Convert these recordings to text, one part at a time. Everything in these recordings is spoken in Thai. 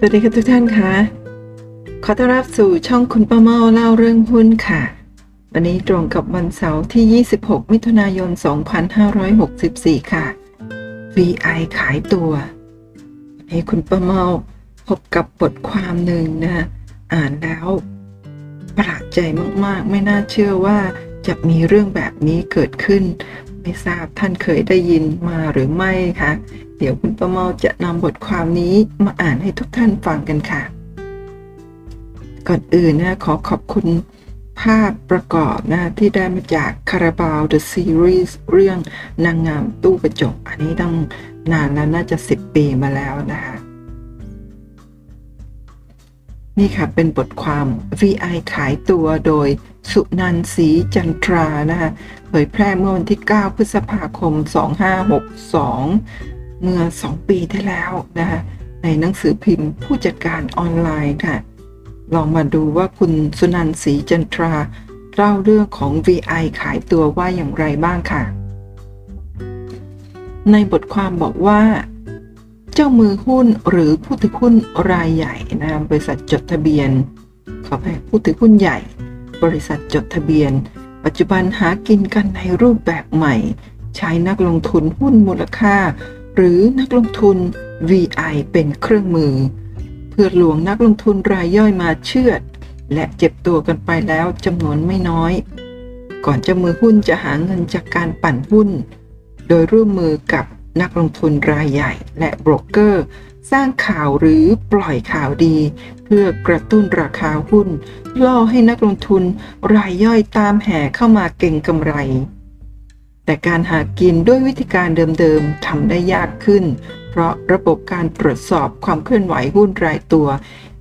สวัสดีค่ะทุกท่านคะ ขอต้อนรับสู่ช่องคุณป้าเมาเล่าเรื่องหุ้นค่ะ วันนี้ตรงกับวันเสาร์ที่ 26 มิถุนายน 2564 ค่ะ VI ขายตัววันนี้คุณป้าเมาพบกับบทความหนึ่งนะ อ่านแล้วประหลาดใจมากๆ ไม่น่าเชื่อว่าจะมีเรื่องแบบนี้เกิดขึ้น ไม่ทราบท่านเคยได้ยินมาหรือไม่คะเดี๋ยวคุณประเมาจะนำบทความนี้มาอ่านให้ทุกท่านฟังกันค่ะ ก่อนอื่นนะขอขอบคุณภาพประกอบนะที่ได้มาจากคาราบาว The Series เรื่องนางงามตู้กระจก อันนี้ต้องนานแล้วน่าจะ 10 ปีมาแล้วนะคะนี่ค่ะเป็นบทความ VI ขายตัวโดย สุนันท์ศรีจันทรานะคะเผยแพร่เมื่อวันที่ 9 พฤษภาคม 2562 เมื่อ 2 ปีที่แล้วนะคะในหนังสือพิมพ์ผู้จัดการออนไลน์ค่ะ ลองมาดูว่าคุณสุนันท์ศรีจันทราเล่าเรื่องของ VI ขายตัวว่าอย่างไรบ้างค่ะ ในบทความบอกว่าเจ้ามือหุ้นหรือผู้ถือหุ้นรายใหญ่นะบริษัทจดทะเบียนขอให้ผู้ถือหุ้นใหญ่ บริษัทจดทะเบียน ปัจจุบันหากินกันในรูปแบบใหม่ ใช้นักลงทุนหุ้นมูลค่า หรือนักลงทุน VI เป็นเครื่องมือ เพื่อหลวงนักลงทุนรายย่อยมาเชื่อด และเจ็บตัวกันไปแล้วจำนวนไม่น้อย ก่อนจ้ามือหุ้นจะหาเงินจากการปั่นหุ้น โดยร่วมมือกับนักลงทุนรายใหญ่ และโบรกเกอร์ สร้างข่าวหรือปล่อยข่าวดี เพื่อกระตุ้นราคาหุ้น ล่อให้นักลงทุนรายย่อยตามแห่เข้ามาเก่งกำไร แต่การหากินด้วยวิธีการเดิมๆทำได้ยากขึ้น เพราะระบบการตรวจสอบความเคลื่อนไหวหุ้นรายตัว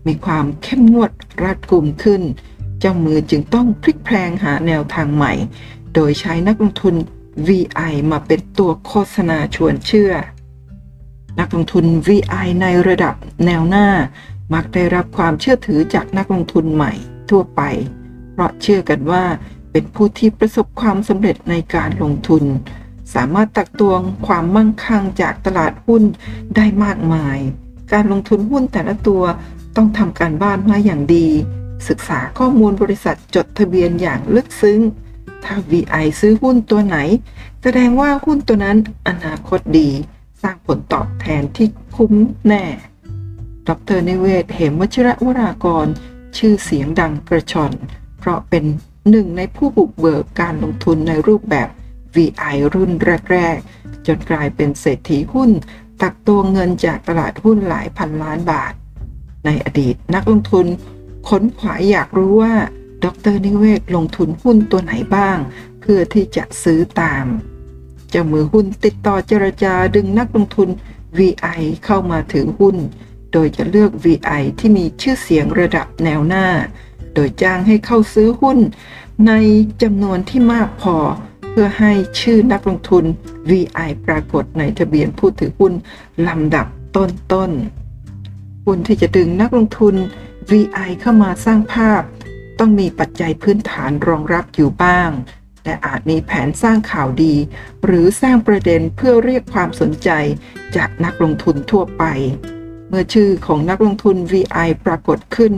มีความเข้มงวดรัดกุมขึ้น เจ้ามือจึงต้องพลิกแพลงหาแนวทางใหม่ โดยใช้นักลงทุน VI มาเป็นตัวโฆษณาชวนเชื่อ นักลงทุน VI ในระดับแนวหน้า มักได้รับความเชื่อถือจากนักลงทุนใหม่ทั่วไป เพราะเชื่อกันว่าเป็นผู้ที่ประสบความสำเร็จในการลงทุน สามารถตักตวงความมั่งคั่งจากตลาดหุ้นได้มากมาย การลงทุนหุ้นแต่ละตัวต้องทำการบ้านมาอย่างดี ศึกษาข้อมูลบริษัทจดทะเบียนอย่างลึกซึ้ง ถ้า VI ซื้อหุ้นตัวไหน แสดงว่าหุ้นตัวนั้นอนาคตดี สร้างผลตอบแทนที่คุ้มแน่ ดรนิเวศเหมวชิระวรากร ชื่อเสียงดังกระชอน เพราะเป็นหนึ่งในผู้บุกเบิกการลงทุนในรูปแบบ VI รุ่นแรก ๆ จนกลายเป็นเศรษฐีหุ้น ตักตัวเงินจากตลาดหุ้นหลายพันล้านบาท ในอดีตนักลงทุนค้นขวายอยากรู้ว่า ดรนิเวศลงทุนหุ้นตัวไหนบ้าง เพื่อที่จะซื้อตาม เจ้ามือหุ้นติดต่อเจรจาดึงนักลงทุน VI เข้ามาถือหุ้น โดยจะเลือก VI ที่มีชื่อเสียงระดับแนวหน้า โดยจ้างให้เข้าซื้อหุ้น ในจำนวนที่มากพอ เพื่อให้ชื่อนักลงทุน VI ปรากฏในทะเบียนผู้ถือหุ้นลำดับต้นๆหุ้นที่จะดึงนักลงทุน VI เข้ามาสร้างภาพ ต้องมีปัจจัยพื้นฐานรองรับอยู่บ้าง แต่อาจมีแผนสร้างข่าวดี หรือสร้างประเด็นเพื่อเรียกความสนใจจากนักลงทุนทั่วไป เมื่อชื่อของนักลงทุน VI ปรากฏขึ้น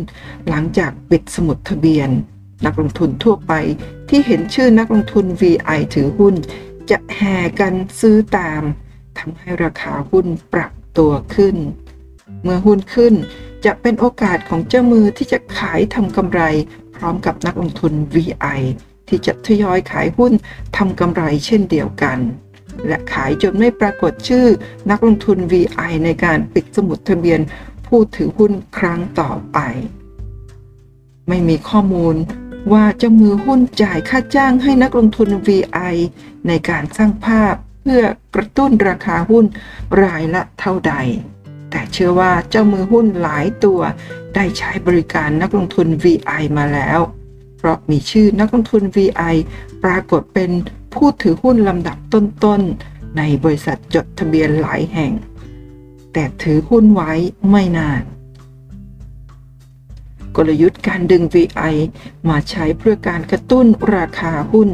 หลังจากปิดสมุดทะเบียน นักลงทุนทั่วไปที่เห็นชื่อนักลงทุน VI ถือหุ้น จะแห่กันซื้อตามทำให้ราคาหุ้นปรับตัวขึ้น เมื่อหุ้นขึ้นจะเป็นโอกาสของเจ้ามือที่จะขายทำกำไรพร้อมกับนักลงทุน VI ที่จะทยอยขายหุ้นทำกำไรเช่นเดียวกัน และขายจนไม่ปรากฏชื่อนักลงทุน VI ในการปิดสมุดทะเบียนผู้ถือหุ้นครั้งต่อไป ไม่มีข้อมูลว่าเจ้ามือหุ้นจ่ายค่าจ้างให้นักลงทุน VI ในการสร้างภาพเพื่อกระตุ้นราคาหุ้นรายละเท่าใด แต่เชื่อว่าเจ้ามือหุ้นหลายตัวได้ใช้บริการนักลงทุน VI มาแล้ว เพราะมีชื่อนักลงทุน VI ปรากฏเป็นผู้ถือหุ้นลำดับต้นๆ ในบริษัทจดทะเบียนหลายแห่ง แต่ถือหุ้นไว้ไม่นาน กลยุทธ์การดึง VI มาใช้เพื่อการกระตุ้นราคาหุ้น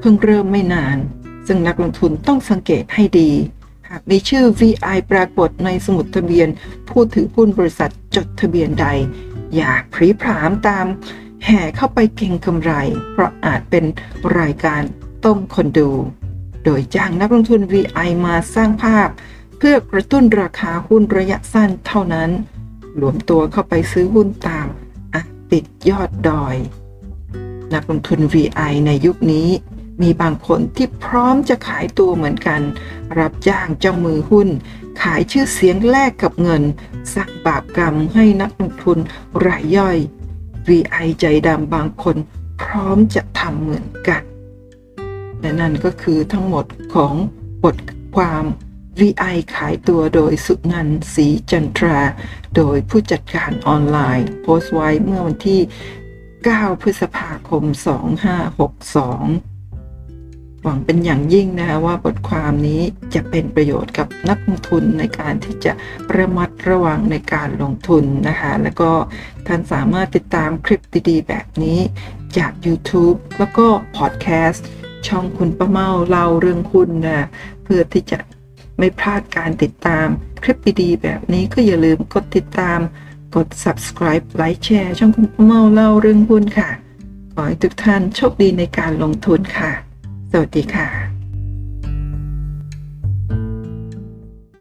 เพิ่งเริ่มไม่นาน ซึ่งนักลงทุนต้องสังเกตให้ดี หากมีชื่อ VI ปรากฏในสมุดทะเบียน ผู้ถือหุ้นบริษัทจดทะเบียนใด อย่าพรีพรามตาม แห่เข้าไปเก่งกำไร เพราะอาจเป็นรายการต้มคนดู โดยจ้างนักลงทุน VI มาสร้างภาพ เพื่อกระตุ้นราคาหุ้นระยะสั้นเท่านั้นรวมตัวเข้าไปซื้อหุ้นตามอะติดยอดดอย นักลงทุน VI ในยุคนี้ มีบางคนที่พร้อมจะขายตัวเหมือนกัน รับจ้างเจ้ามือหุ้น ขายชื่อเสียงแลกกับเงินสร้างบาปกรรมให้นักลงทุนรายย่อย VI ใจดำบางคนพร้อมจะทำเหมือนกันและนั่นก็คือทั้งหมดของบทความ VI ขายตัวโดยสุนันศรีจันทรา โดยผู้จัดการออนไลน์ โพสต์ไว้เมื่อวันที่ 9 พฤษภาคม 2562 หวังเป็นอย่างยิ่งนะคะว่าบทความนี้จะเป็นประโยชน์กับนักลงทุนในการที่จะระมัดระวังในการลงทุนนะคะ แล้วก็ท่านสามารถติดตามคลิปดีๆ แบบนี้จาก YouTube แล้วก็พอดแคสต์ช่องคุณป้าเมาเล่าเรื่องหุ้นนะเพื่อที่จะไม่พลาดการติดตามคลิปดีๆ แบบนี้ก็อย่าลืมกดติดตามกด subscribe ไลค์แชร์ช่องคุณป้าเมาเล่าเรื่องหุ้นค่ะ ขอให้ทุกท่านโชคดีในการลงทุนค่ะ สวัสดีค่ะ